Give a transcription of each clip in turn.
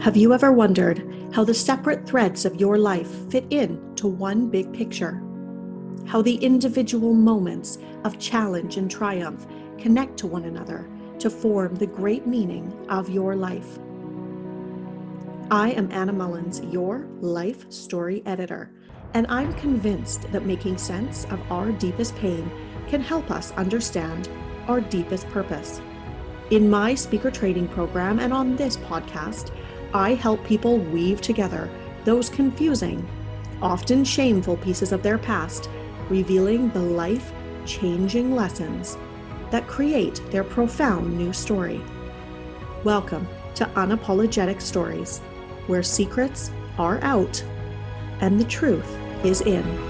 Have you ever wondered how the separate threads of your life fit in to one big picture? How the individual moments of challenge and triumph connect to one another to form the great meaning of your life? I am Anna Mullins, your life story editor, and I'm convinced that making sense of our deepest pain can help us understand our deepest purpose. In my speaker training program and on this podcast, I help people weave together those confusing, often shameful pieces of their past, revealing the life changing lessons that create their profound new story. Welcome to Unapologetic Stories, where secrets are out and the truth is in.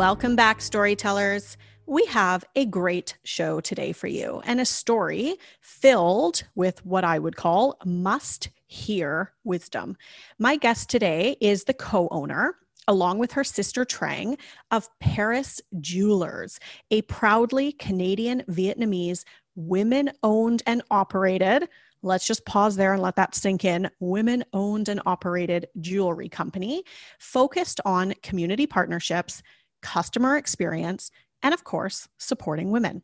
Welcome back, storytellers. We have a great show today for you and a story filled with what I would call must hear wisdom. My guest today is the co owner, along with her sister Trang, of Paris Jewelers, a proudly Canadian Vietnamese women owned and operated let's just pause there and let that sink in. Women owned and operated jewelry company focused on community partnerships, customer experience, and of course, supporting women.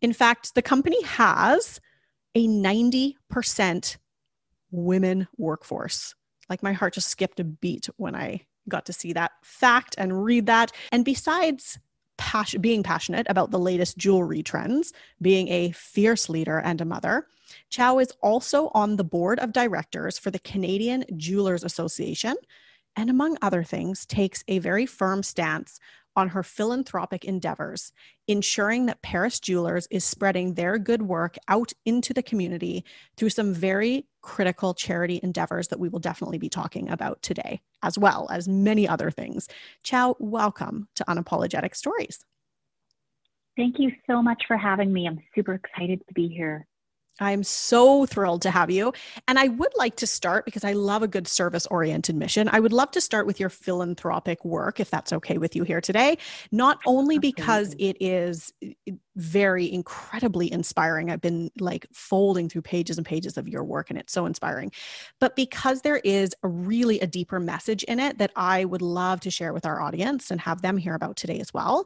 In fact, the company has a 90% women workforce. Like my heart just skipped a beat when I got to see that fact and read that. And besides pas- being passionate about the latest jewelry trends, being a fierce leader and a mother, Chau is also on the board of directors for the Canadian Jewelers Association, and among other things, takes a very firm stance on her philanthropic endeavors, ensuring that Paris Jewelers is spreading their good work out into the community through some very critical charity endeavors that we will definitely be talking about today, as well as many other things. Chau, welcome to Unapologetic Stories. Thank you so much for having me. I'm super excited to be here. I'm so thrilled to have you. And I would like to start because I love a good service oriented mission. I would love to start with your philanthropic work, if that's okay with you here today. Not only because it is very incredibly inspiring. I've been like folding through pages and pages of your work and it's so inspiring. But because there is a really a deeper message in it that I would love to share with our audience and have them hear about today as well.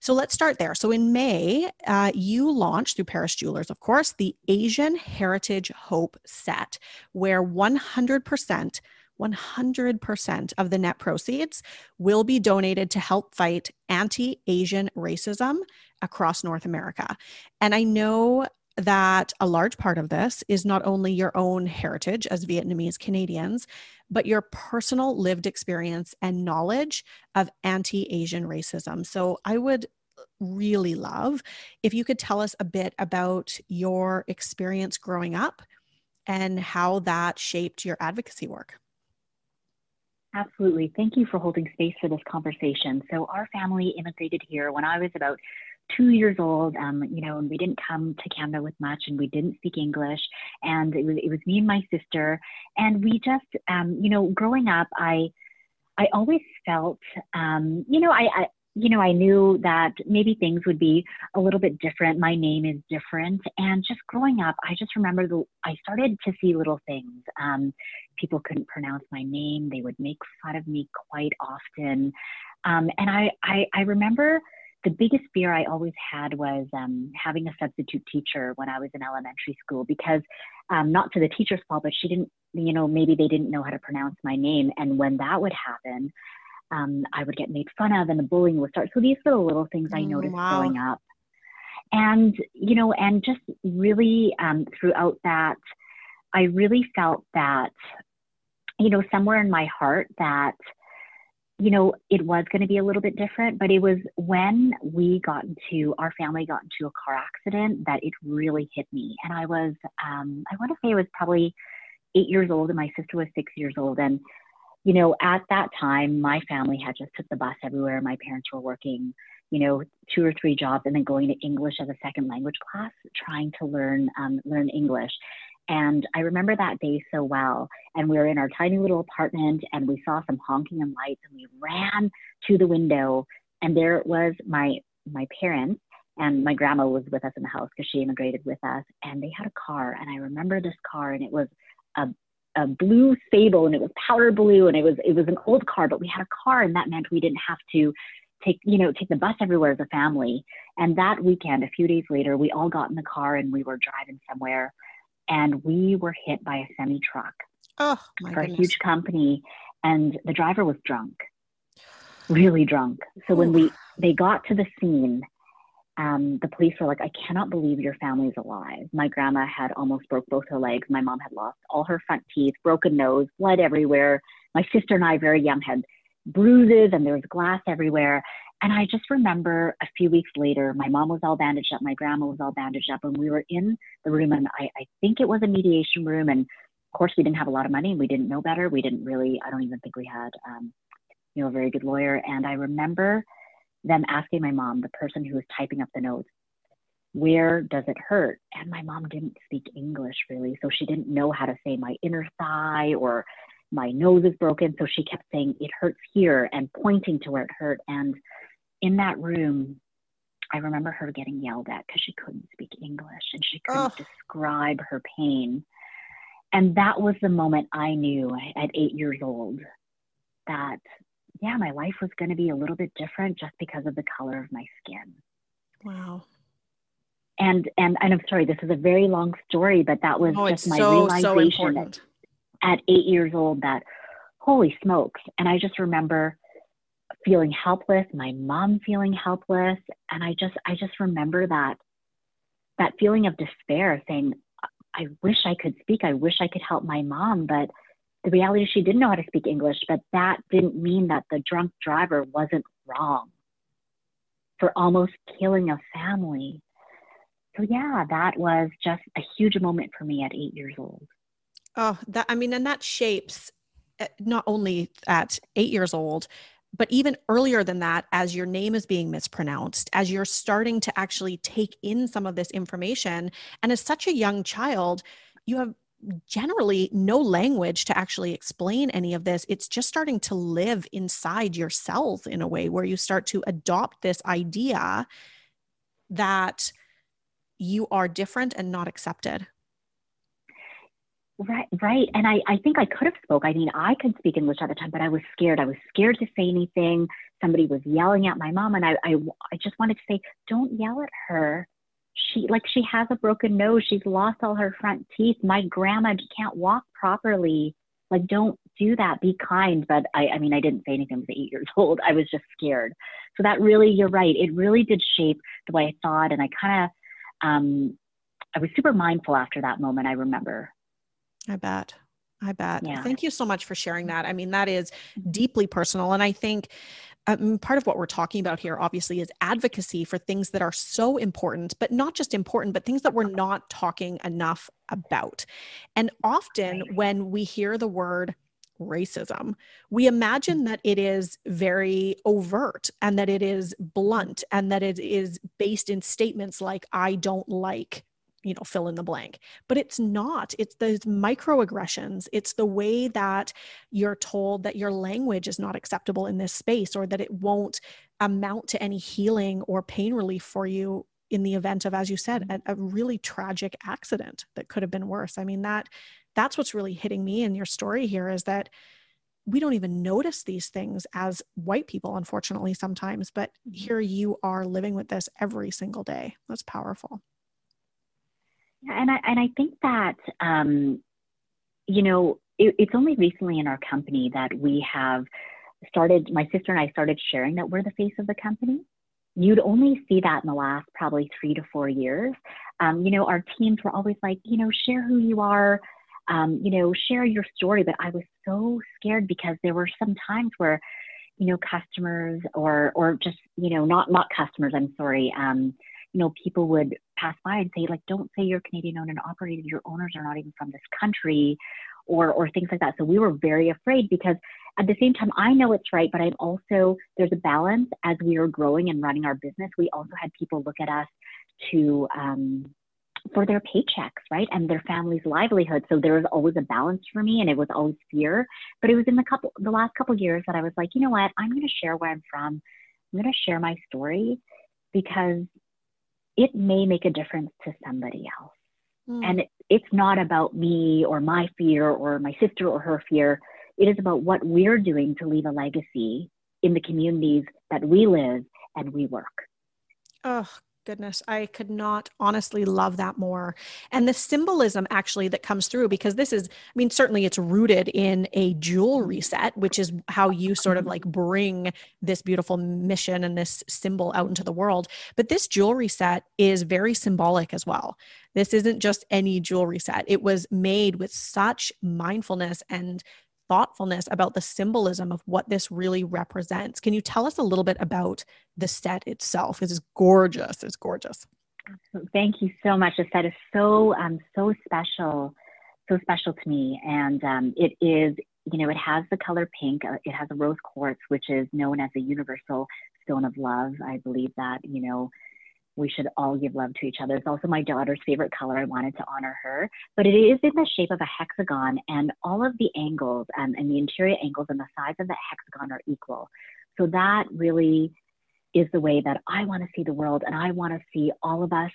So let's start there. So in May, uh, you launched through Paris Jewelers, of course, the Asian Heritage Hope Set, where 100% 100% of the net proceeds will be donated to help fight anti Asian racism across North America. And I know that a large part of this is not only your own heritage as Vietnamese Canadians, but your personal lived experience and knowledge of anti Asian racism. So I would really love if you could tell us a bit about your experience growing up and how that shaped your advocacy work. Absolutely. Thank you for holding space for this conversation. So, our family immigrated here when I was about two years old. Um, you know, and we didn't come to Canada with much, and we didn't speak English. And it was it was me and my sister, and we just, um, you know, growing up, I I always felt, um, you know, I, I you know, I knew that maybe things would be a little bit different. My name is different. And just growing up, I just remember the, I started to see little things. Um, people couldn't pronounce my name. They would make fun of me quite often. Um, and I, I, I remember the biggest fear I always had was um, having a substitute teacher when I was in elementary school because, um, not to the teacher's fault, but she didn't, you know, maybe they didn't know how to pronounce my name. And when that would happen, um, I would get made fun of and the bullying would start. So these were the little things I mm, noticed wow. growing up. And, you know, and just really um, throughout that, I really felt that, you know, somewhere in my heart that, you know, it was going to be a little bit different, but it was when we got into, our family got into a car accident that it really hit me. And I was, um, I want to say I was probably eight years old and my sister was six years old. And you know, at that time, my family had just took the bus everywhere. My parents were working, you know, two or three jobs and then going to English as a second language class, trying to learn um, learn English. And I remember that day so well. And we were in our tiny little apartment and we saw some honking and lights and we ran to the window and there it was my my parents and my grandma was with us in the house because she immigrated with us and they had a car and i remember this car and it was a, a blue sable and it was powder blue and it was it was an old car but we had a car and that meant we didn't have to take you know take the bus everywhere as a family and that weekend a few days later we all got in the car and we were driving somewhere and we were hit by a semi truck oh, for goodness. a huge company and the driver was drunk really drunk so Ooh. when we they got to the scene um, the police were like, I cannot believe your family's alive. My grandma had almost broke both her legs. My mom had lost all her front teeth, broken nose, blood everywhere. My sister and I, very young, had bruises and there was glass everywhere. And I just remember a few weeks later, my mom was all bandaged up, my grandma was all bandaged up, and we were in the room, and I, I think it was a mediation room. And of course, we didn't have a lot of money, and we didn't know better. We didn't really, I don't even think we had, um, you know, a very good lawyer. And I remember them asking my mom, the person who was typing up the notes, where does it hurt? And my mom didn't speak English really, so she didn't know how to say my inner thigh or my nose is broken. So she kept saying, it hurts here and pointing to where it hurt. And in that room, I remember her getting yelled at because she couldn't speak English and she couldn't oh. describe her pain. And that was the moment I knew at eight years old that yeah, my life was going to be a little bit different just because of the color of my skin. Wow. And and and I'm sorry, this is a very long story, but that was oh, just my so, realization so at, at eight years old that holy smokes. And I just remember feeling helpless, my mom feeling helpless, and I just I just remember that that feeling of despair, saying, I wish I could speak, I wish I could help my mom, but the reality is she didn't know how to speak English, but that didn't mean that the drunk driver wasn't wrong for almost killing a family. So yeah, that was just a huge moment for me at eight years old. Oh, that I mean, and that shapes eh, not only at eight years old, but even earlier than that, as your name is being mispronounced, as you're starting to actually take in some of this information, and as such a young child, you have generally no language to actually explain any of this. It's just starting to live inside your cells in a way where you start to adopt this idea that you are different and not accepted. Right, right. And I, I think I could have spoke. I mean, I could speak English at the time, but I was scared. I was scared to say anything. Somebody was yelling at my mom, and I, I, I just wanted to say, don't yell at her she like she has a broken nose. She's lost all her front teeth. My grandma can't walk properly. Like don't do that. Be kind. But i i mean i didn't say anything. I was eight years old. I was just scared. So that really you're right. It really did shape the way i thought. And i kind of um i was super mindful after that moment i remember. I bet. I bet. Yeah. Thank you so much for sharing that. I mean, that is deeply personal. And I think um, part of what we're talking about here, obviously, is advocacy for things that are so important, but not just important, but things that we're not talking enough about. And often when we hear the word racism, we imagine that it is very overt and that it is blunt and that it is based in statements like, I don't like you know fill in the blank. But it's not it's those microaggressions. It's the way that you're told that your language is not acceptable in this space or that it won't amount to any healing or pain relief for you in the event of as you said a, a really tragic accident that could have been worse. I mean that that's what's really hitting me in your story here is that we don't even notice these things as white people unfortunately sometimes but mm-hmm. here you are living with this every single day. That's powerful yeah, and I and I think that um, you know it, it's only recently in our company that we have started. My sister and I started sharing that we're the face of the company. You'd only see that in the last probably three to four years. Um, you know, our teams were always like, you know, share who you are. Um, you know, share your story. But I was so scared because there were some times where, you know, customers or or just you know not not customers. I'm sorry. Um, you know, people would pass by and say, like, don't say you're Canadian owned and operated. Your owners are not even from this country, or or things like that. So we were very afraid because at the same time, I know it's right, but I'm also there's a balance as we are growing and running our business. We also had people look at us to um, for their paychecks, right, and their family's livelihood. So there was always a balance for me, and it was always fear. But it was in the couple the last couple years that I was like, you know what, I'm going to share where I'm from I'm going to share my story because it may make a difference to somebody else. Mm. And it, it's not about me or my fear or my sister or her fear. It is about what we're doing to leave a legacy in the communities that we live and we work. Oh, goodness i could not honestly love that more. And the symbolism actually that comes through because this is i mean certainly it's rooted in a jewelry set which is how you sort of mm-hmm. like bring this beautiful mission and this symbol out into the world. But this jewelry set is very symbolic as well. This isn't just any jewelry set it was made with such mindfulness and thoughtfulness about the symbolism of what this really represents. Can you tell us a little bit about the set itself? It is gorgeous. It's gorgeous. Thank you so much. The set is so um, so special, so special to me, and um, it is. You know, it has the color pink. Uh, it has a rose quartz, which is known as the universal stone of love. I believe that. You know, we should all give love to each other. It's also my daughter's favorite color. I wanted to honor her, but it is in the shape of a hexagon, and all of the angles um, and the interior angles and the sides of the hexagon are equal. So that really is the way that I want to see the world, and I want to see all of us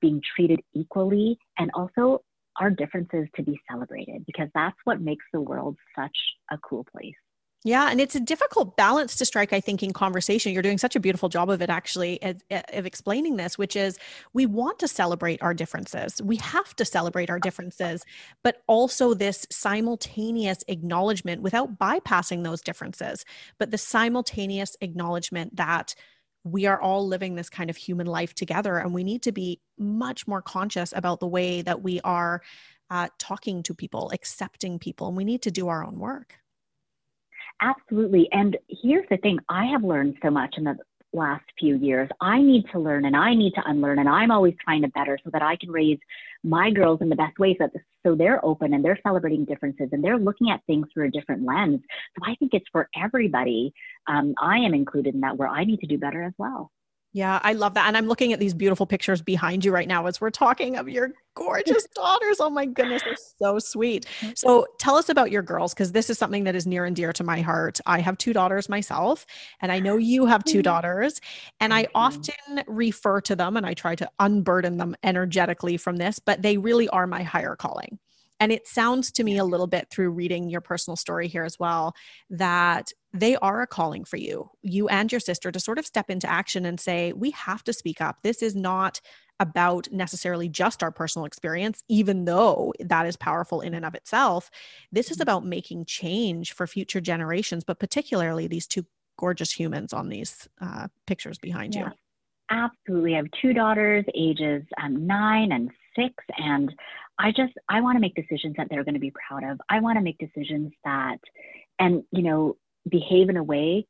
being treated equally, and also our differences to be celebrated, because that's what makes the world such a cool place. Yeah, and it's a difficult balance to strike, I think, in conversation. You're doing such a beautiful job of it, actually, of, explaining this, which is we want to celebrate our differences. We have to celebrate our differences, but also this simultaneous acknowledgement without bypassing those differences, but the simultaneous acknowledgement that we are all living this kind of human life together, and we need to be much more conscious about the way that we are uh, talking to people, accepting people, and we need to do our own work. Absolutely. And here's the thing I have learned so much in the last few years. I need to learn and I need to unlearn, and I'm always trying to better so that I can raise my girls in the best ways that so they're open and they're celebrating differences and they're looking at things through a different lens. So I think it's for everybody. Um, I am included in that where I need to do better as well. Yeah, I love that. And I'm looking at these beautiful pictures behind you right now as we're talking of your gorgeous daughters. Oh my goodness, they're so sweet. So tell us about your girls because this is something that is near and dear to my heart. I have two daughters myself, and I know you have two mm-hmm. daughters. And I mm-hmm. often refer to them and I try to unburden them energetically from this, but they really are my higher calling. And it sounds to me a little bit through reading your personal story here as well that they are a calling for you, you and your sister, to sort of step into action and say, we have to speak up. This is not about necessarily just our personal experience, even though that is powerful in and of itself. This is mm-hmm. about making change for future generations, but particularly these two gorgeous humans on these uh, pictures behind yeah. you. Absolutely. I have two daughters, ages um, nine and six, and I just I want to make decisions that they're going to be proud of. I want to make decisions that, and you know, behave in a way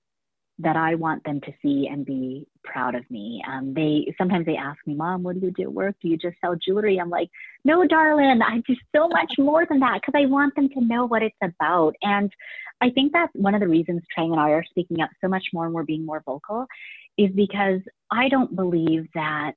that I want them to see and be proud of me. Um, they sometimes they ask me, "Mom, what do you do at work? Do you just sell jewelry?" I'm like, "No, darling, I do so much more than that because I want them to know what it's about." And I think that's one of the reasons Trang and I are speaking up so much more and we're being more vocal, is because I don't believe that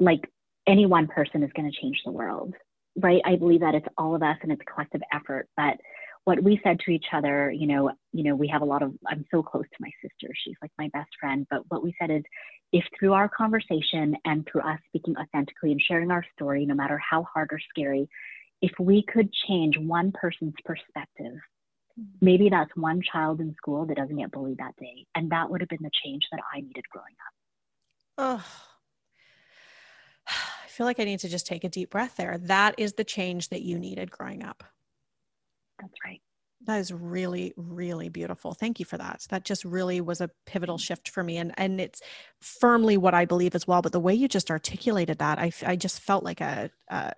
like any one person is going to change the world, right? I believe that it's all of us and it's collective effort. But what we said to each other, you know, you know, we have a lot of. I'm so close to my sister; she's like my best friend. But what we said is, if through our conversation and through us speaking authentically and sharing our story, no matter how hard or scary, if we could change one person's perspective, mm-hmm. maybe that's one child in school that doesn't get bullied that day, and that would have been the change that I needed growing up. Oh I feel like I need to just take a deep breath there. That is the change that you needed growing up. That's right. That is really, really beautiful. Thank you for that. That just really was a pivotal mm-hmm. shift for me. And, and it's firmly what I believe as well. But the way you just articulated that, I, I just felt like a, a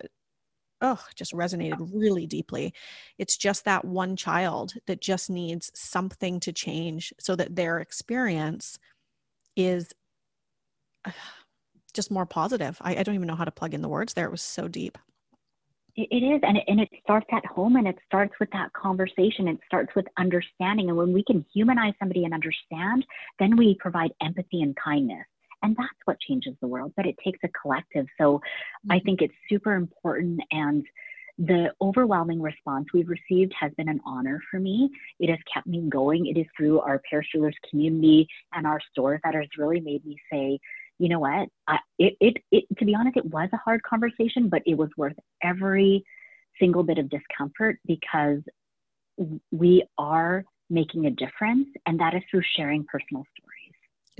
oh, just resonated really deeply. It's just that one child that just needs something to change so that their experience is just more positive. I, I don't even know how to plug in the words there. It was so deep. It is, and it, and it starts at home, and it starts with that conversation. It starts with understanding, and when we can humanize somebody and understand, then we provide empathy and kindness, and that's what changes the world. But it takes a collective. So, mm-hmm. I think it's super important, and the overwhelming response we've received has been an honor for me. It has kept me going. It is through our Jewelers community and our stores that has really made me say, you know what? I, it, it, it, to be honest, it was a hard conversation, but it was worth every single bit of discomfort because we are making a difference, and that is through sharing personal stories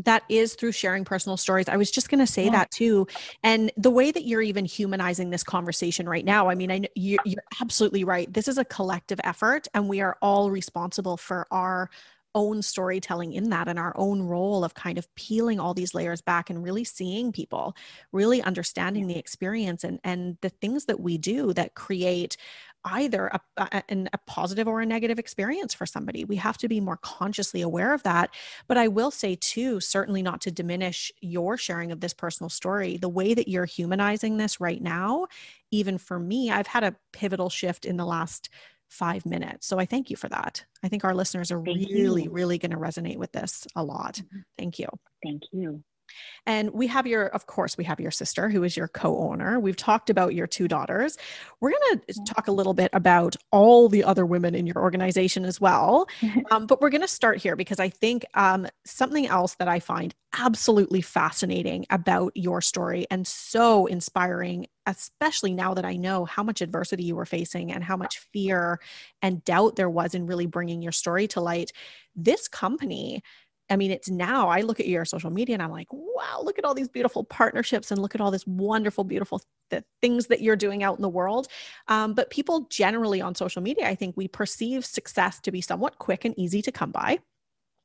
that is through sharing personal stories. I was just going to say yeah. that too. And the way that you're even humanizing this conversation right now, I mean, I you're, you're absolutely right. This is a collective effort, and we are all responsible for our own storytelling in that and our own role of kind of peeling all these layers back and really seeing people really understanding the experience and and the things that we do that create either a, a, a, positive or a negative experience for somebody. We have to be more consciously aware of that. But I will say, too, certainly not to diminish your sharing of this personal story, the way that you're humanizing this right now, even for me, I've had a pivotal shift in the last five minutes. So I thank you for that. I think our listeners are thank really, you. really going to resonate with this a lot. Mm-hmm. Thank you. Thank you. And we have your, of course, we have your sister who is your co owner. We've talked about your two daughters. We're going to talk a little bit about all the other women in your organization as well. Um, but we're going to start here because I think um, something else that I find absolutely fascinating about your story and so inspiring, especially now that I know how much adversity you were facing and how much fear and doubt there was in really bringing your story to light. This company I mean, it's now I look at your social media and I'm like, wow, look at all these beautiful partnerships and look at all this wonderful, beautiful th- things that you're doing out in the world. Um, but people generally on social media, I think we perceive success to be somewhat quick and easy to come by.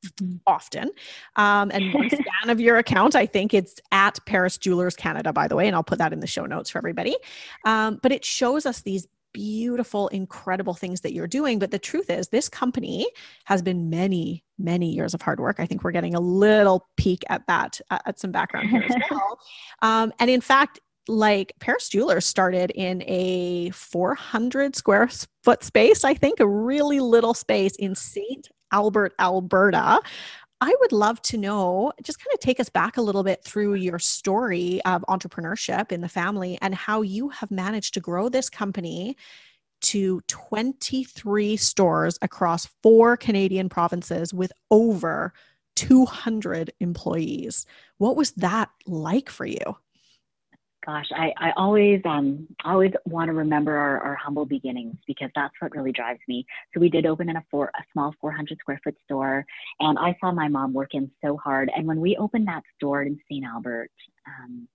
Mm-hmm. Often. Um, and one scan of your account, I think it's at Paris Jewelers Canada, by the way, and I'll put that in the show notes for everybody. Um, but it shows us these beautiful, incredible things that you're doing. But the truth is, this company has been many, many years of hard work. I think we're getting a little peek at that, uh, at some background here as well. Um, and in fact, like Paris Jewelers started in a 400 square foot space, I think, a really little space in St. Albert, Alberta. I would love to know, just kind of take us back a little bit through your story of entrepreneurship in the family and how you have managed to grow this company to 23 stores across four Canadian provinces with over 200 employees. What was that like for you? Gosh, I, I always um always want to remember our, our humble beginnings because that's what really drives me. So we did open in a four a small 400 square foot store, and I saw my mom working so hard. And when we opened that store in St. Albert, um,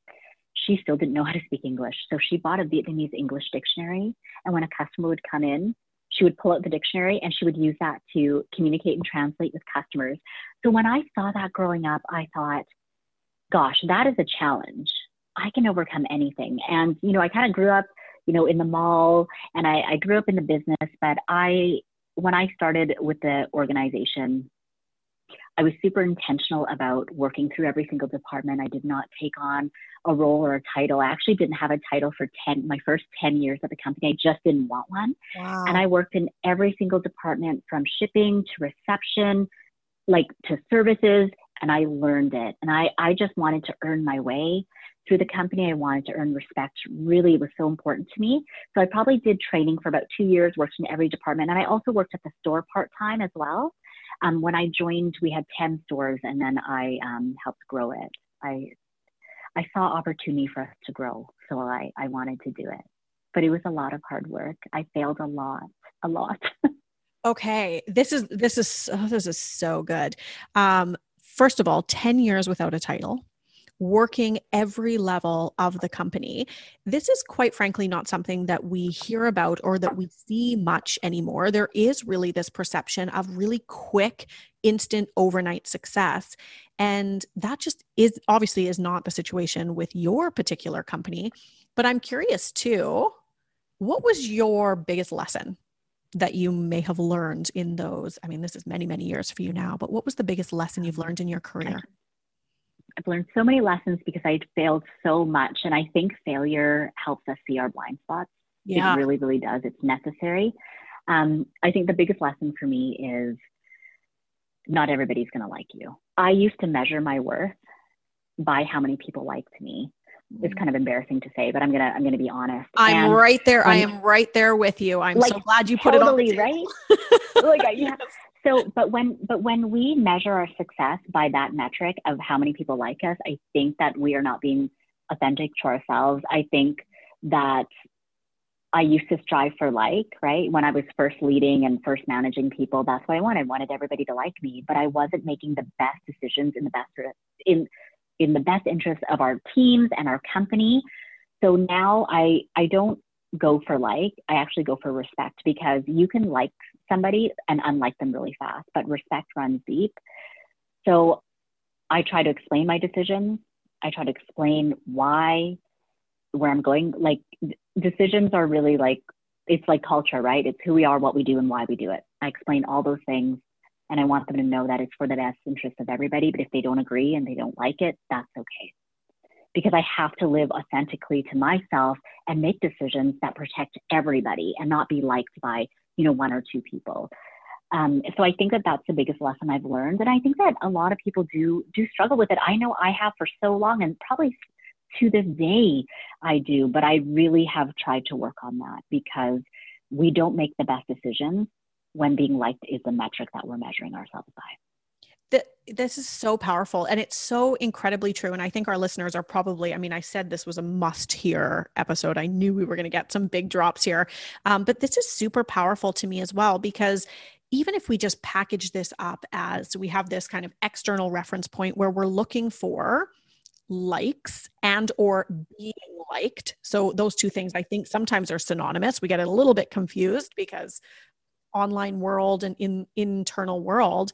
she still didn't know how to speak English, so she bought a Vietnamese English dictionary. And when a customer would come in, she would pull out the dictionary and she would use that to communicate and translate with customers. So when I saw that growing up, I thought, gosh, that is a challenge I can overcome anything. And, you know, I kind of grew up, you know, in the mall and I, I grew up in the business, but I, when I started with the organization, I was super intentional about working through every single department. I did not take on a role or a title. I actually didn't have a title for 10, my first 10 years at the company. I just didn't want one. Wow. And I worked in every single department from shipping to reception, like to services, and I learned it. And I, I just wanted to earn my way through the company. I wanted to earn respect. Really, was so important to me. So I probably did training for about two years, worked in every department, and I also worked at the store part time as well. Um, when I joined, we had ten stores, and then I um, helped grow it. I I saw opportunity for us to grow, so I I wanted to do it. But it was a lot of hard work. I failed a lot, a lot. okay, this is this is oh, this is so good. Um, first of all, ten years without a title working every level of the company. This is quite frankly not something that we hear about or that we see much anymore. There is really this perception of really quick, instant, overnight success. And that just is obviously is not the situation with your particular company. But I'm curious too, what was your biggest lesson that you may have learned in those? I mean, this is many, many years for you now, but what was the biggest lesson you've learned in your career? I've learned so many lessons because I failed so much. And I think failure helps us see our blind spots. Yeah. It really, really does. It's necessary. Um, I think the biggest lesson for me is not everybody's going to like you. I used to measure my worth by how many people liked me. it's kind of embarrassing to say, but I'm gonna I'm gonna be honest. I'm and, right there. I am right there with you. I'm like, so glad you put totally, it on right. like yeah. So, but when but when we measure our success by that metric of how many people like us, I think that we are not being authentic to ourselves. I think that I used to strive for like, right? When I was first leading and first managing people, that's what I wanted. I wanted everybody to like me, but I wasn't making the best decisions in the best in in the best interest of our teams and our company. So now I I don't go for like, I actually go for respect because you can like somebody and unlike them really fast, but respect runs deep. So I try to explain my decisions. I try to explain why, where I'm going. Like decisions are really like, it's like culture, right? It's who we are, what we do, and why we do it. I explain all those things and I want them to know that it's for the best interest of everybody. But if they don't agree and they don't like it, that's okay. Because I have to live authentically to myself and make decisions that protect everybody and not be liked by, you know, one or two people. Um, so I think that that's the biggest lesson I've learned, and I think that a lot of people do do struggle with it. I know I have for so long, and probably to this day I do, but I really have tried to work on that because we don't make the best decisions when being liked is the metric that we're measuring ourselves by. This is so powerful and it's so incredibly true. And I think our listeners are probably, I mean, I said this was a must hear episode. I knew we were going to get some big drops here. Um, but this is super powerful to me as well because even if we just package this up as we have this kind of external reference point where we're looking for likes and or being liked so those two things i think sometimes are synonymous we get a little bit confused because online world and in internal world.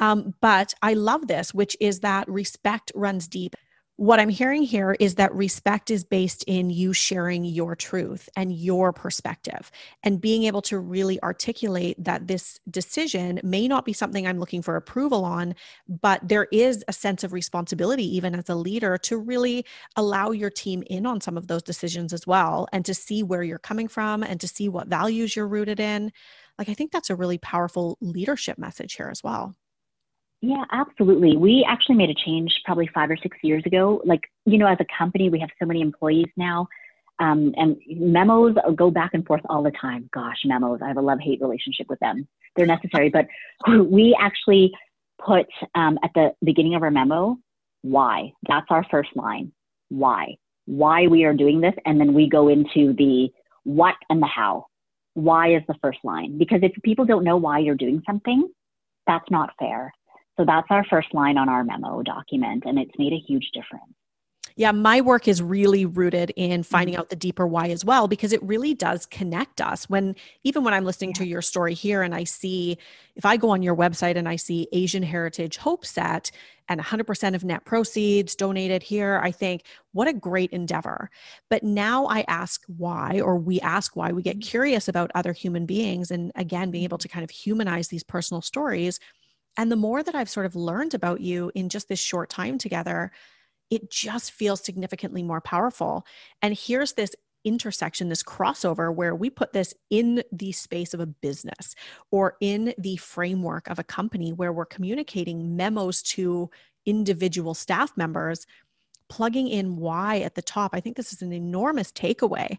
Um, but I love this, which is that respect runs deep. What I'm hearing here is that respect is based in you sharing your truth and your perspective and being able to really articulate that this decision may not be something I'm looking for approval on, but there is a sense of responsibility, even as a leader, to really allow your team in on some of those decisions as well and to see where you're coming from and to see what values you're rooted in like i think that's a really powerful leadership message here as well. Yeah absolutely. We actually made a change probably five or six years ago. Like you know as a company we have so many employees now um, and memos go back and forth all the time. Gosh memos. I have a love hate relationship with them. They're necessary but we actually put um, at the beginning of our memo why? That's our first line. Why? Why we are doing this and then we go into the what and the how why is the first line? Because if people don't know why you're doing something that's not fair. So that's our first line on our memo document and it's made a huge difference yeah, my work is really rooted in finding mm-hmm. out the deeper why as well, because it really does connect us. When even when I'm listening yeah. to your story here and I see, if I go on your website and I see Asian Heritage Hope Set and 100% of net proceeds donated here, I think, what a great endeavor. But now I ask why, or we ask why, we get mm-hmm. curious about other human beings. And again, being able to kind of humanize these personal stories. And the more that I've sort of learned about you in just this short time together, it just feels significantly more powerful. And here's this intersection, this crossover where we put this in the space of a business or in the framework of a company where we're communicating memos to individual staff members, plugging in why at the top. I think this is an enormous takeaway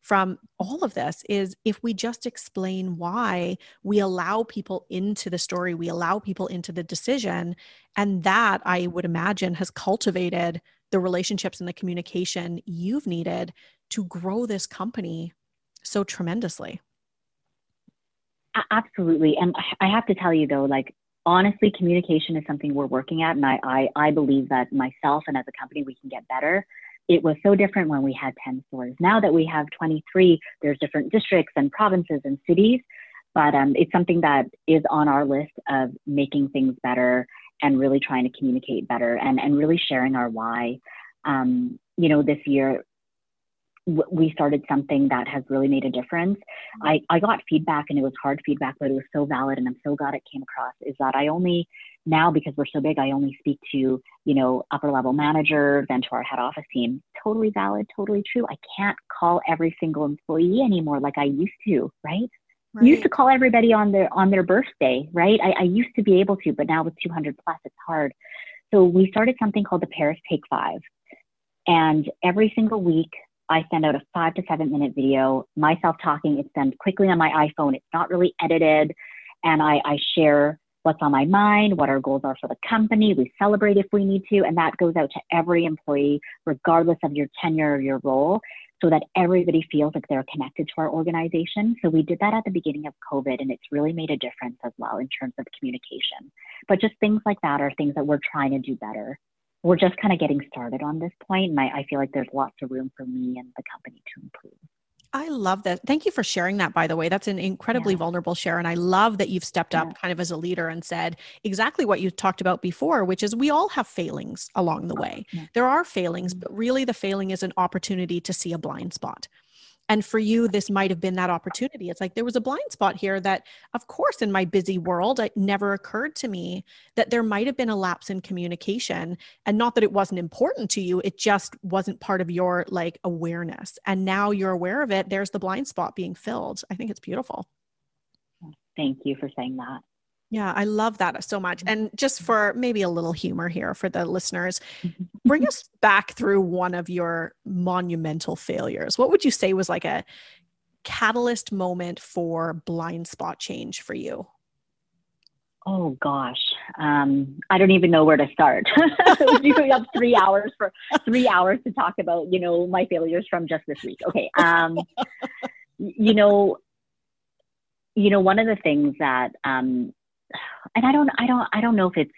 from all of this is if we just explain why we allow people into the story, we allow people into the decision. And that I would imagine has cultivated the relationships and the communication you've needed to grow this company so tremendously. Absolutely. And I have to tell you though, like honestly, communication is something we're working at. And I, I, I believe that myself and as a company, we can get better it was so different when we had 10 stores. Now that we have 23, there's different districts and provinces and cities, but um, it's something that is on our list of making things better and really trying to communicate better and, and really sharing our why. Um, you know, this year we started something that has really made a difference. I, I got feedback and it was hard feedback, but it was so valid and I'm so glad it came across is that I only now because we're so big, I only speak to, you know, upper level managers and to our head office team. Totally valid, totally true. I can't call every single employee anymore like I used to, right? Right. used to call everybody on their on their birthday, right? I, I used to be able to, but now with 200 plus, it's hard. So we started something called the Paris Take Five, And every single week, I send out a five to seven minute video, myself talking. It's done quickly on my iPhone. It's not really edited. And I, I share what's on my mind, what our goals are for the company. We celebrate if we need to. And that goes out to every employee, regardless of your tenure or your role, so that everybody feels like they're connected to our organization. So we did that at the beginning of COVID, and it's really made a difference as well in terms of communication. But just things like that are things that we're trying to do better. We're just kind of getting started on this point, and I, I feel like there's lots of room for me and the company to improve. I love that. Thank you for sharing that, by the way. That's an incredibly yeah. vulnerable share. And I love that you've stepped up yeah. kind of as a leader and said exactly what you talked about before, which is we all have failings along the way. Yeah. There are failings, mm-hmm. but really the failing is an opportunity to see a blind spot. And for you, this might have been that opportunity. It's like there was a blind spot here that, of course, in my busy world, it never occurred to me that there might have been a lapse in communication. And not that it wasn't important to you, it just wasn't part of your like awareness. And now you're aware of it. There's the blind spot being filled. I think it's beautiful. Thank you for saying that. Yeah, I love that so much. And just for maybe a little humor here for the listeners, bring us back through one of your monumental failures. What would you say was like a catalyst moment for blind spot change for you? Oh gosh, um, I don't even know where to start. we have three hours for three hours to talk about, you know, my failures from just this week. Okay, um, you know, you know, one of the things that um, and I don't, I don't, I don't know if it's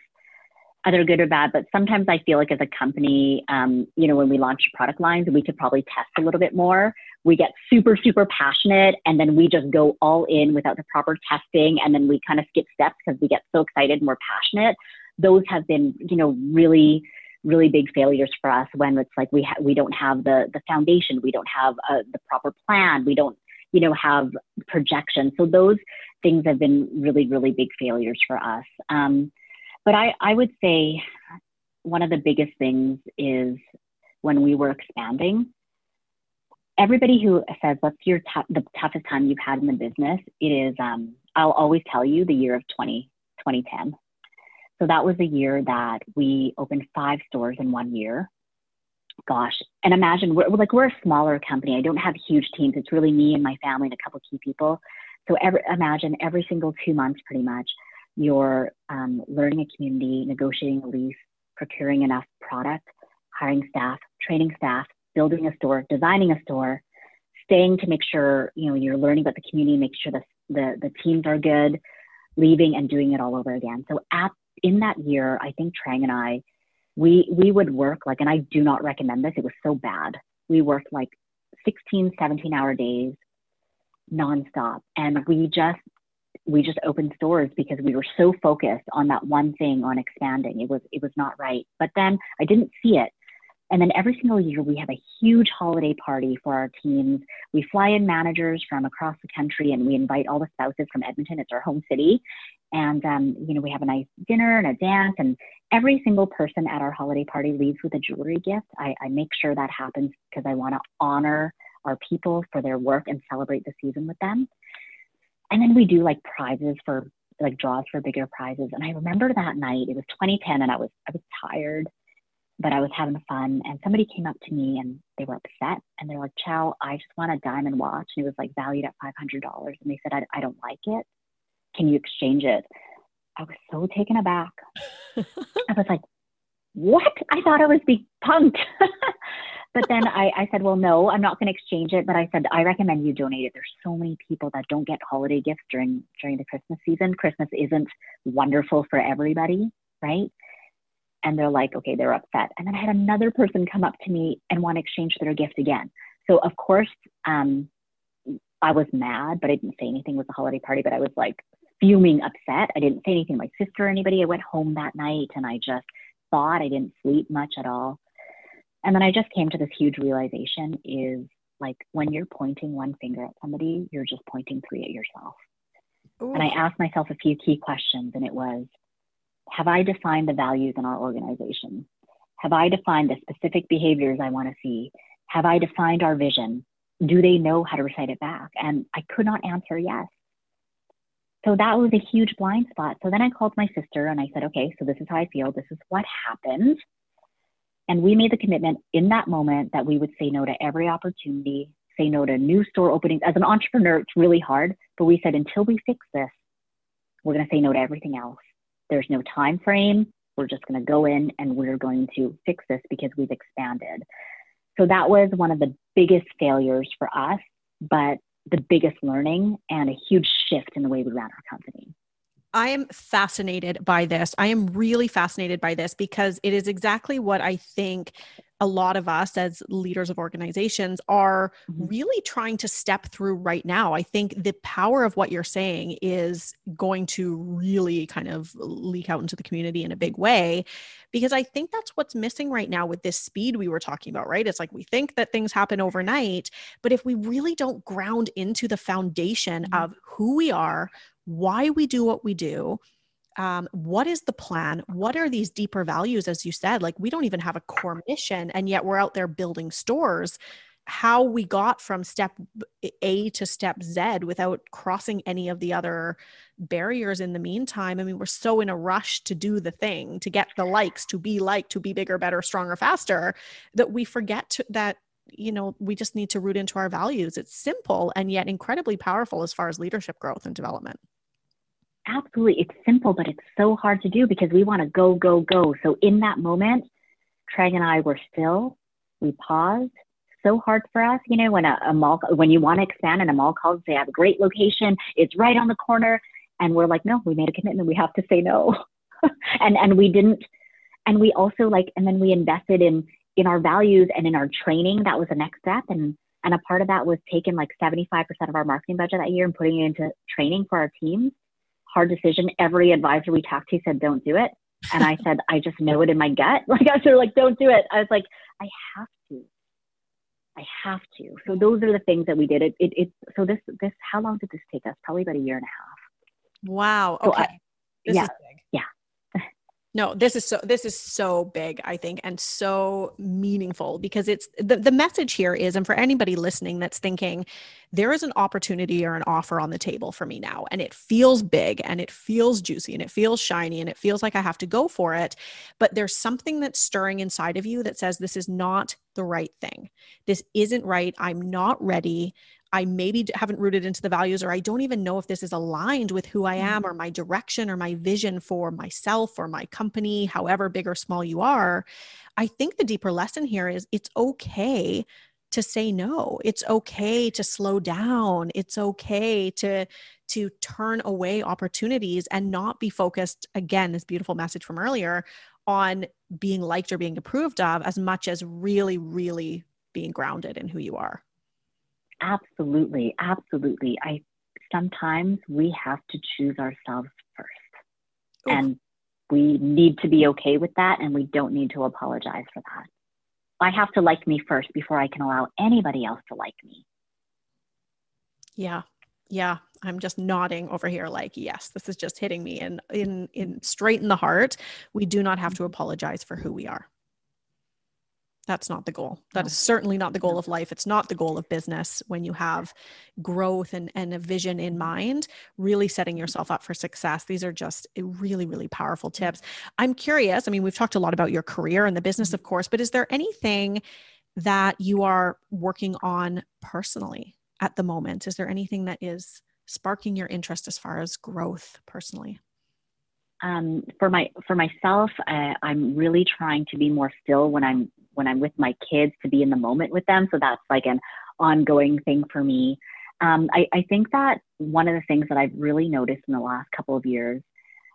either good or bad, but sometimes I feel like as a company, um, you know, when we launch product lines, we could probably test a little bit more. We get super, super passionate and then we just go all in without the proper testing. And then we kind of skip steps because we get so excited and we're passionate. Those have been, you know, really, really big failures for us when it's like we ha- we don't have the the foundation, we don't have uh, the proper plan, we don't you know, have projections. So those things have been really, really big failures for us. Um, but I, I would say one of the biggest things is when we were expanding, everybody who says, what's your t- the toughest time you've had in the business? It is, um, I'll always tell you the year of 20, 2010. So that was the year that we opened five stores in one year gosh, and imagine we're like we're a smaller company. I don't have huge teams. It's really me and my family and a couple key people. So every, imagine every single two months, pretty much, you're um, learning a community, negotiating a lease, procuring enough product, hiring staff, training staff, building a store, designing a store, staying to make sure you know you're learning about the community, make sure the the, the teams are good, leaving and doing it all over again. So at in that year, I think Trang and I we we would work like and i do not recommend this it was so bad. We worked like 16 17 hour days nonstop and we just we just opened stores because we were so focused on that one thing on expanding. It was it was not right. But then i didn't see it and then every single year, we have a huge holiday party for our teams. We fly in managers from across the country and we invite all the spouses from Edmonton. It's our home city. And, um, you know, we have a nice dinner and a dance. And every single person at our holiday party leaves with a jewelry gift. I, I make sure that happens because I want to honor our people for their work and celebrate the season with them. And then we do like prizes for like draws for bigger prizes. And I remember that night, it was 2010 and I was, I was tired but I was having fun. And somebody came up to me and they were upset and they're like, Chau, I just want a diamond watch. And it was like valued at $500. And they said, I, I don't like it. Can you exchange it? I was so taken aback. I was like, what? I thought I was being punked. but then I, I said, well, no, I'm not going to exchange it. But I said, I recommend you donate it. There's so many people that don't get holiday gifts during during the Christmas season. Christmas isn't wonderful for everybody, right? And they're like, okay, they're upset. And then I had another person come up to me and want to exchange their gift again. So of course, um, I was mad, but I didn't say anything with the holiday party. But I was like fuming, upset. I didn't say anything to my sister or anybody. I went home that night and I just thought I didn't sleep much at all. And then I just came to this huge realization: is like when you're pointing one finger at somebody, you're just pointing three at yourself. Ooh. And I asked myself a few key questions, and it was, have I defined the values in our organization? Have I defined the specific behaviors I want to see? Have I defined our vision? Do they know how to recite it back? And I could not answer yes. So that was a huge blind spot. So then I called my sister and I said, okay, so this is how I feel. This is what happened. And we made the commitment in that moment that we would say no to every opportunity, say no to new store openings. As an entrepreneur, it's really hard, but we said until we fix this, we're going to say no to everything else. There's no time frame. We're just going to go in and we're going to fix this because we've expanded. So that was one of the biggest failures for us, but the biggest learning and a huge shift in the way we ran our company. I am fascinated by this. I am really fascinated by this because it is exactly what I think a lot of us as leaders of organizations are mm-hmm. really trying to step through right now. I think the power of what you're saying is going to really kind of leak out into the community in a big way because I think that's what's missing right now with this speed we were talking about, right? It's like we think that things happen overnight, but if we really don't ground into the foundation mm-hmm. of who we are, why we do what we do, um, what is the plan? What are these deeper values, as you said? Like, we don't even have a core mission, and yet we're out there building stores. How we got from step A to step Z without crossing any of the other barriers in the meantime. I mean, we're so in a rush to do the thing, to get the likes, to be liked, to be bigger, better, stronger, faster, that we forget to, that you know we just need to root into our values it's simple and yet incredibly powerful as far as leadership growth and development absolutely it's simple but it's so hard to do because we want to go go go. So in that moment Treg and I were still we paused. So hard for us you know when a, a mall when you want to expand and a mall calls they have a great location it's right on the corner and we're like no we made a commitment we have to say no. And and we didn't and we also like and then we invested in in our values and in our training. That was the next step and and a part of that was taking like 75% of our marketing budget that year and putting it into training for our teams hard decision. Every advisor we talked to said, don't do it. And I said, I just know it in my gut. Like I was like, don't do it. I was like, I have to. I have to. So those are the things that we did. It, it, it so this, this, how long did this take us? Probably about a year and a half. Wow. Okay. So I, yeah. No, this is so this is so big, I think, and so meaningful because it's the, the message here is, and for anybody listening that's thinking, there is an opportunity or an offer on the table for me now, and it feels big and it feels juicy and it feels shiny and it feels like I have to go for it. But there's something that's stirring inside of you that says this is not the right thing. This isn't right. I'm not ready. I maybe haven't rooted into the values, or I don't even know if this is aligned with who I am, mm. or my direction, or my vision for myself or my company, however big or small you are. I think the deeper lesson here is it's okay to say no it's okay to slow down it's okay to to turn away opportunities and not be focused again this beautiful message from earlier on being liked or being approved of as much as really really being grounded in who you are Absolutely, absolutely. I sometimes we have to choose ourselves first. Ooh. And we need to be okay with that and we don't need to apologize for that. I have to like me first before I can allow anybody else to like me. Yeah. Yeah, I'm just nodding over here like, yes, this is just hitting me in in in straight in the heart. We do not have to apologize for who we are. That's not the goal. That no. is certainly not the goal of life. It's not the goal of business when you have growth and, and a vision in mind, really setting yourself up for success. These are just really, really powerful tips. I'm curious. I mean, we've talked a lot about your career and the business, mm-hmm. of course, but is there anything that you are working on personally at the moment? Is there anything that is sparking your interest as far as growth personally? Um, for my for myself, uh, I'm really trying to be more still when I'm when I'm with my kids to be in the moment with them. So that's like an ongoing thing for me. Um, I, I, think that one of the things that I've really noticed in the last couple of years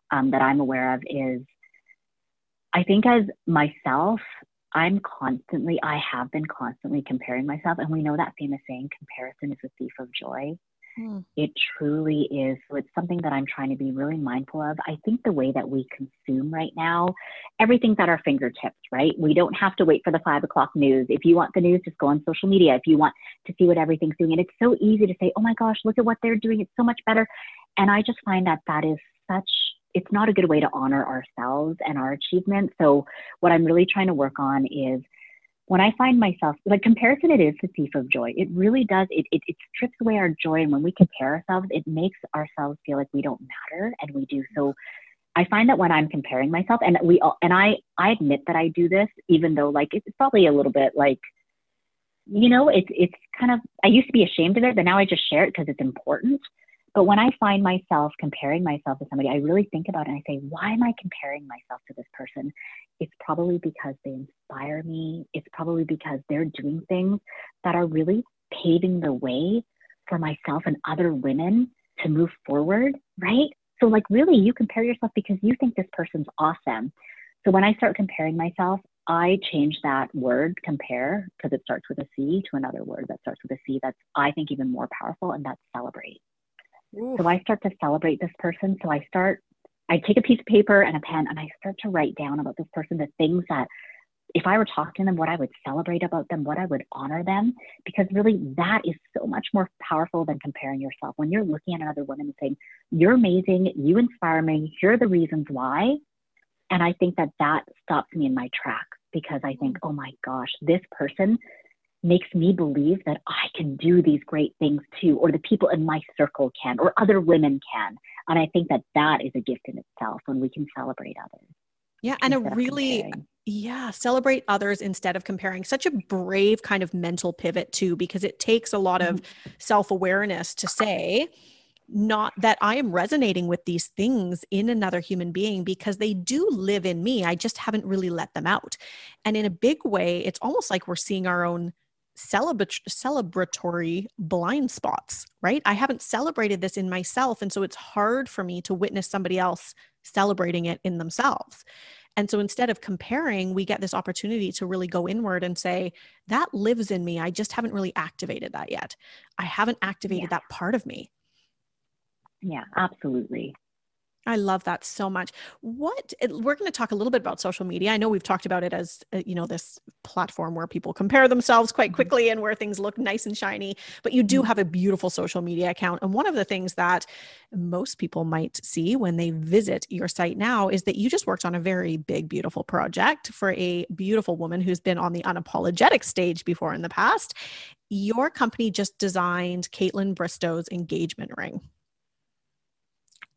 um, that I'm aware of is I think as myself, I'm constantly, I have been constantly comparing myself. And we know that famous saying, comparison is a thief of joy. Mm. It truly is. So it's something that I'm trying to be really mindful of. I think the way that we consume right now, everything's at our fingertips, right? We don't have to wait for the five o'clock news. If you want the news, just go on social media. If you want to see what everything's doing, and it's so easy to say, oh my gosh, look at what they're doing. It's so much better. And I just find that that is such it's not a good way to honor ourselves and our achievements. So what I'm really trying to work on is when I find myself like comparison, it is the thief of joy. It really does. It, it, it strips away our joy. And when we compare ourselves, it makes ourselves feel like we don't matter. And we do so I find that when I'm comparing myself, and we all, and I, I admit that I do this, even though like it's probably a little bit like, you know, it's it's kind of. I used to be ashamed of it, but now I just share it because it's important. But when I find myself comparing myself to somebody, I really think about it and I say, why am I comparing myself to this person? It's probably because they inspire me. It's probably because they're doing things that are really paving the way for myself and other women to move forward, right? So, like, really, you compare yourself because you think this person's awesome. So, when I start comparing myself, I change that word compare because it starts with a C to another word that starts with a C that's, I think, even more powerful, and that's celebrate. Ooh. So, I start to celebrate this person. So, I start, I take a piece of paper and a pen and I start to write down about this person the things that if I were talking to them, what I would celebrate about them, what I would honor them, because really that is so much more powerful than comparing yourself. When you're looking at another woman and saying, You're amazing, you inspire me, here are the reasons why. And I think that that stops me in my track because I think, mm. oh my gosh, this person makes me believe that I can do these great things too, or the people in my circle can, or other women can. And I think that that is a gift in itself when we can celebrate others. Yeah, and a really yeah, celebrate others instead of comparing. Such a brave kind of mental pivot too because it takes a lot mm-hmm. of self-awareness to say not that I am resonating with these things in another human being because they do live in me. I just haven't really let them out. And in a big way, it's almost like we're seeing our own celebra- celebratory blind spots, right? I haven't celebrated this in myself. And so it's hard for me to witness somebody else celebrating it in themselves. And so instead of comparing, we get this opportunity to really go inward and say, that lives in me. I just haven't really activated that yet. I haven't activated yeah. that part of me. Yeah, absolutely. I love that so much. What we're going to talk a little bit about social media. I know we've talked about it as uh, you know this platform where people compare themselves quite mm-hmm. quickly and where things look nice and shiny, but you do mm-hmm. have a beautiful social media account. And one of the things that most people might see when they visit your site now is that you just worked on a very big beautiful project for a beautiful woman who's been on the unapologetic stage before in the past. Your company just designed Kaitlyn Bristowe's engagement ring.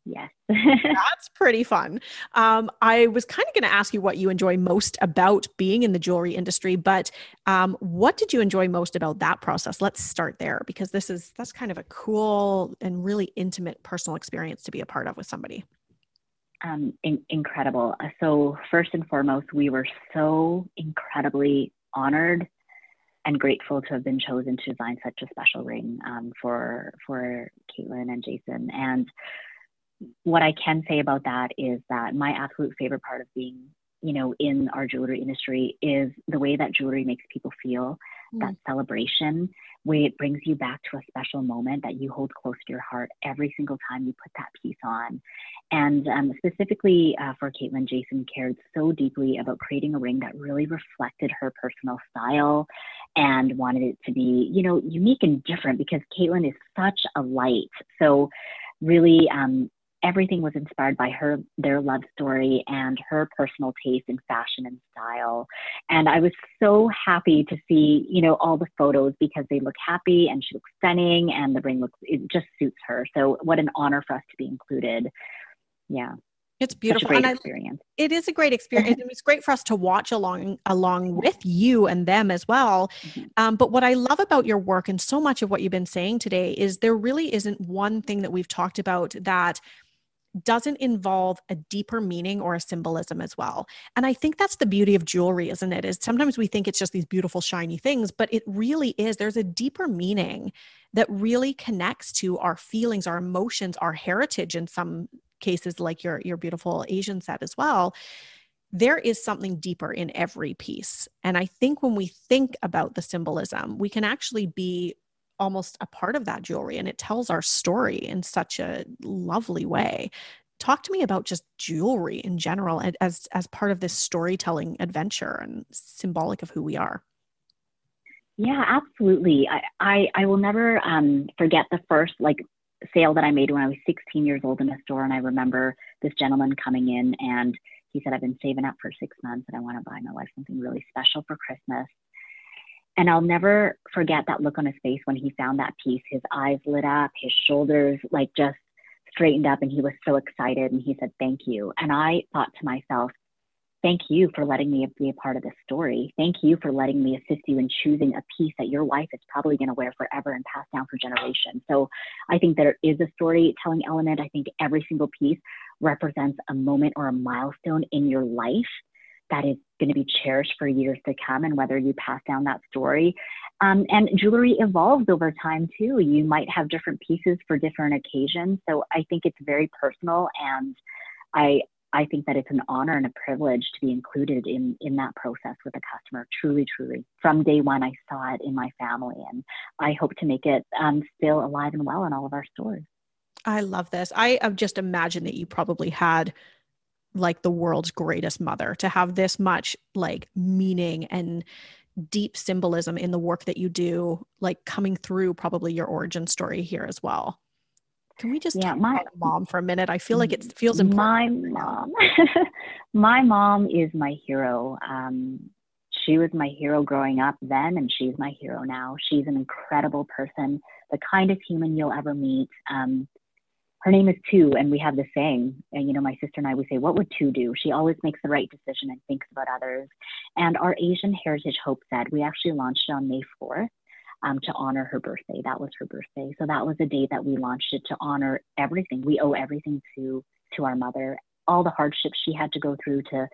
Yes. That's pretty fun. Um, I was kind of going to ask you what you enjoy most about being in the jewelry industry, but um, what did you enjoy most about that process? Let's start there because this is that's kind of a cool and really intimate personal experience to be a part of with somebody. Um, in- incredible. So first and foremost, we were so incredibly honored and grateful to have been chosen to design such a special ring um, for for Kaitlyn and Jason and what I can say about that is that my absolute favorite part of being, you know, in our jewelry industry is the way that jewelry makes people feel, mm. that celebration, way it brings you back to a special moment that you hold close to your heart every single time you put that piece on. And um, specifically uh, for Kaitlyn, Jason cared so deeply about creating a ring that really reflected her personal style and wanted it to be, you know, unique and different because Kaitlyn is such a light. So really um, everything was inspired by her their love story and her personal taste in fashion and style and i was so happy to see you know all the photos because they look happy and she looks stunning and the ring looks it just suits her so what an honor for us to be included yeah it's beautiful. and experience. I, it is a great experience. it's great for us to watch along along with you and them as well. Mm-hmm. Um, but what I love about your work and so much of what you've been saying today is there really isn't one thing that we've talked about that doesn't involve a deeper meaning or a symbolism as well. And I think that's the beauty of jewelry, isn't it? Is sometimes we think it's just these beautiful shiny things, but it really is. There's a deeper meaning that really connects to our feelings, our emotions, our heritage in some cases like your your beautiful Asian set as well. There is something deeper in every piece. And I think when we think about the symbolism, we can actually be almost a part of that jewelry and it tells our story in such a lovely way. Talk to me about just jewelry in general as as part of this storytelling adventure and symbolic of who we are. Yeah absolutely. I i, I will never um, forget the first like sale that i made when i was 16 years old in a store and i remember this gentleman coming in and he said i've been saving up for six months and i want to buy my wife something really special for christmas and I'll never forget that look on his face when he found that piece. His eyes lit up, his shoulders like just straightened up and he was so excited and he said, Thank you. And I thought to myself, Thank you for letting me be a part of this story. Thank you for letting me assist you in choosing a piece that your wife is probably going to wear forever and pass down for generations. So I think there is a storytelling element. I think every single piece represents a moment or a milestone in your life that is going to be cherished for years to come and whether you pass down that story. Um, and jewelry evolves over time too. You might have different pieces for different occasions. So I think it's very personal and I I think that it's an honor and a privilege to be included in in that process with a customer. Truly, truly. From day one, I saw it in my family, and I hope to make it um, still alive and well in all of our stores. I love this. I just imagined that you probably had like the world's greatest mother to have this much like meaning and deep symbolism in the work that you do like coming through probably your origin story here as well. Can we just yeah, talk my, about mom for a minute? I feel like it feels important my mom. My mom is my hero. Um, she was my hero growing up then and she's my hero now. She's an incredible person the kindest human you'll ever meet. Um, her name is two and we have the saying and you know my sister and i we say what would two do? She always makes the right decision and thinks about others. And our asian heritage hope said we actually launched it on may 4th um, to honor her birthday. That was her birthday. So that was the day that we launched it to honor everything. We owe everything to to our mother. All the hardships she had to go through to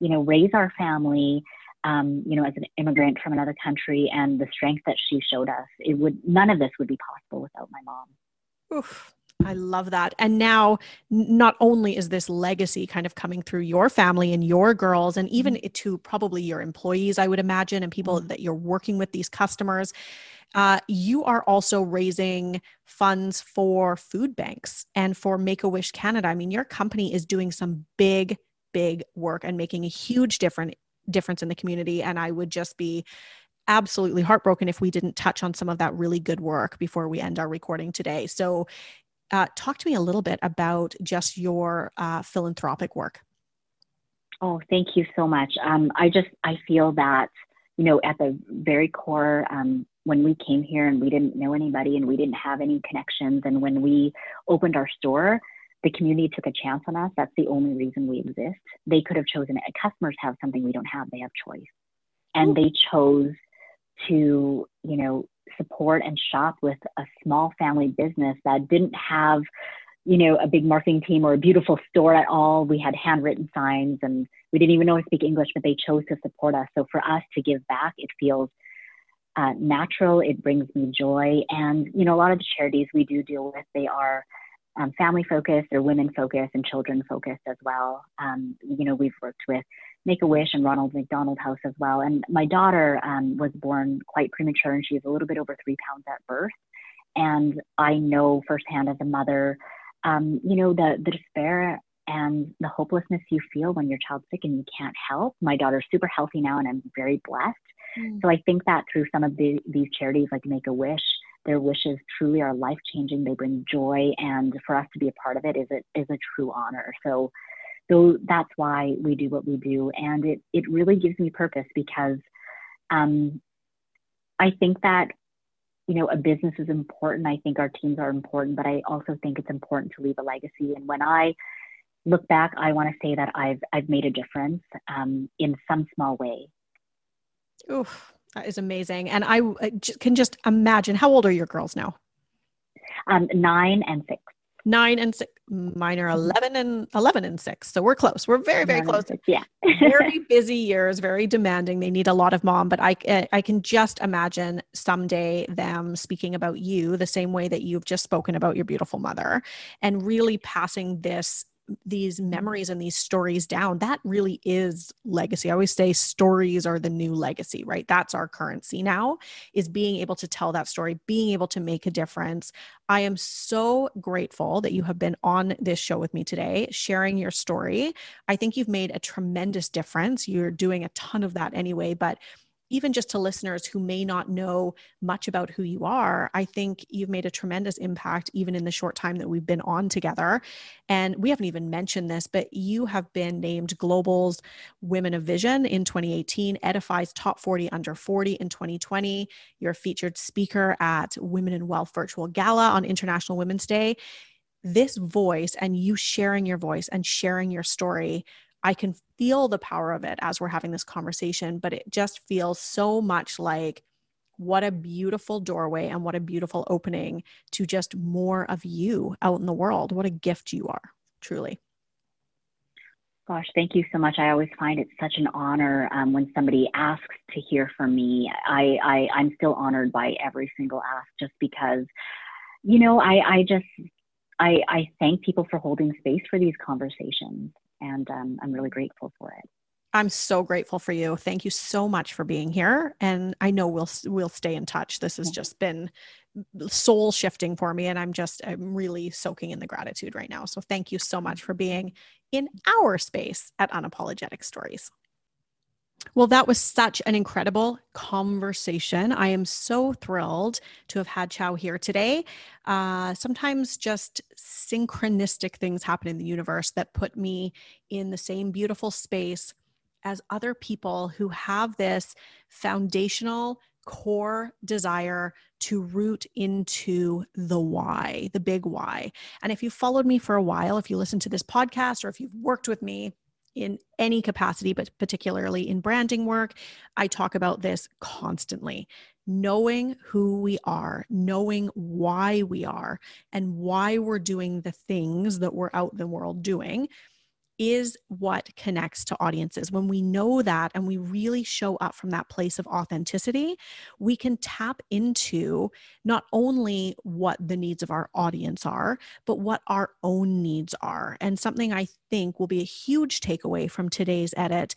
you know raise our family um, you know, as an immigrant from another country and the strength that she showed us, it would none of this would be possible without my mom. Oof. I love that. And now, not only is this legacy kind of coming through your family and your girls, and even mm-hmm. to probably your employees, I would imagine, and people mm-hmm. that you're working with, these customers, uh, you are also raising funds for food banks and for Make a Wish Canada. I mean, your company is doing some big, big work and making a huge different difference in the community. And I would just be absolutely heartbroken if we didn't touch on some of that really good work before we end our recording today. So, uh, talk to me a little bit about just your uh, philanthropic work. Oh, thank you so much. Um, I just I feel that you know at the very core um, when we came here and we didn't know anybody and we didn't have any connections and when we opened our store the community took a chance on us that's the only reason we exist they could have chosen it customers have something we don't have they have choice and Ooh. they chose to you know support and shop with a small family business that didn't have you know a big marketing team or a beautiful store at all. We had handwritten signs and we didn't even know how to speak english but they chose to support us. So for us to give back it feels uh, natural. It brings me joy. And you know a lot of the charities we do deal with they are um, family focused or women focused and children focused as well. Um, you know we've worked with Make a Wish and Ronald McDonald House as well. And my daughter um, was born quite premature and she was a little bit over three pounds at birth. And I know firsthand as a mother, um, you know, the, the despair and the hopelessness you feel when your child's sick and you can't help. My daughter's super healthy now and I'm very blessed. Mm. So I think that through some of the, these charities like Make a Wish, their wishes truly are life changing. They bring joy, and for us to be a part of it is a, is a true honor. So so that's why we do what we do. And it, it really gives me purpose because um, I think that, you know, a business is important. I think our teams are important, but I also think it's important to leave a legacy. And when I look back, I want to say that I've, I've made a difference um, in some small way. Oof, that is amazing. And I can just imagine how old are your girls now? Um, nine and six nine and six mine are 11 and 11 and six. So we're close. We're very very close. six, yeah. Very busy years very demanding. They need a lot of mom but i eh, i can just imagine someday them speaking about you the same way that you've just spoken about your beautiful mother and really passing this these mm-hmm. memories and these stories down that really is legacy. I always say stories are the new legacy right? That's our currency now is being able to tell that story being able to make a difference. I am so grateful that you have been on this show with me today sharing your story. I think you've made a tremendous difference. You're doing a ton of that anyway but even just to listeners who may not know much about who you are, I think you've made a tremendous impact even in the short time that we've been on together. And we haven't even mentioned this, but you have been named Global's Women of Vision in 2018, Edify's Top 40 Under 40 in 2020. You're a featured speaker at Women in Wealth Virtual Gala on International Women's Day this voice and you sharing your voice and sharing your story, I can feel the power of it as we're having this conversation, but it just feels so much like what a beautiful doorway and what a beautiful opening to just more of you out in the world. What a gift you are, truly. Gosh, thank you so much. I always find it such an honor um, when somebody asks to hear from me. I, I I'm still honored by every single ask, just because, you know, I I just I I thank people for holding space for these conversations, and um, I'm really grateful for it. I'm so grateful for you. Thank you so much for being here. And I know we'll we'll stay in touch. This has just been soul shifting for me and I'm just I'm really soaking in the gratitude right now. So thank you so much for being in our space at Unapologetic Stories. Well, that was such an incredible conversation. I am so thrilled to have had Chau here today. Uh, sometimes just synchronistic things happen in the universe that put me in the same beautiful space as other people who have this foundational core desire to root into the why, the big why. And if you followed me for a while, if you listen to this podcast or if you've worked with me in any capacity, but particularly in branding work, I talk about this constantly. Knowing who we are, knowing why we are, and why we're doing the things that we're out in the world doing is what connects to audiences. When we know that and we really show up from that place of authenticity, we can tap into not only what the needs of our audience are, but what our own needs are. And something I think will be a huge takeaway from today's edit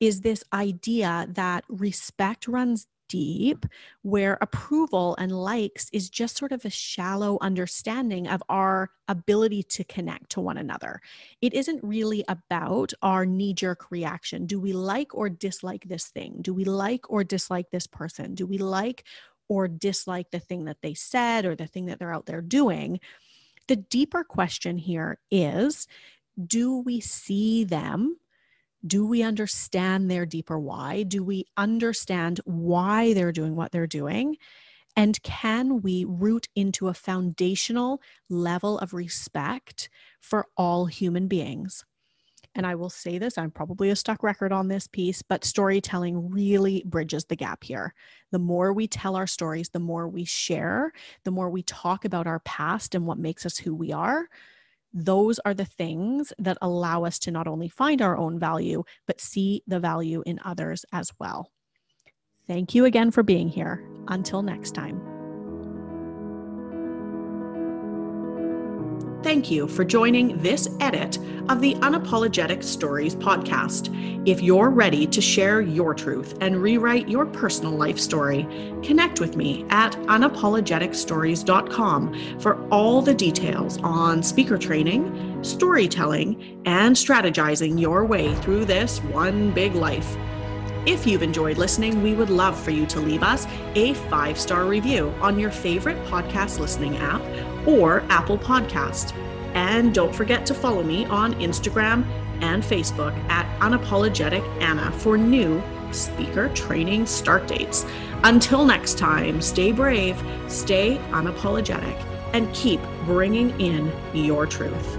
is this idea that respect runs deep, where approval and likes is just sort of a shallow understanding of our ability to connect to one another. It isn't really about our knee jerk reaction. Do we like or dislike this thing? Do we like or dislike this person? Do we like or dislike the thing that they said or the thing that they're out there doing? The deeper question here is do we see them do we understand their deeper why? Do we understand why they're doing what they're doing? And can we root into a foundational level of respect for all human beings? And I will say this, I'm probably a stuck record on this piece, but storytelling really bridges the gap here. The more we tell our stories, the more we share, the more we talk about our past and what makes us who we are, those are the things that allow us to not only find our own value, but see the value in others as well. Thank you again for being here. Until next time. Thank you for joining this edit of the Unapologetic Stories podcast. If you're ready to share your truth and rewrite your personal life story, connect with me at unapologeticstories.com for all the details on speaker training, storytelling, and strategizing your way through this one big life. If you've enjoyed listening, we would love for you to leave us a five star review on your favorite podcast listening app or Apple Podcast. And don't forget to follow me on Instagram and Facebook at Unapologetic Anna for new speaker training start dates. Until next time, stay brave, stay unapologetic, and keep bringing in your truth.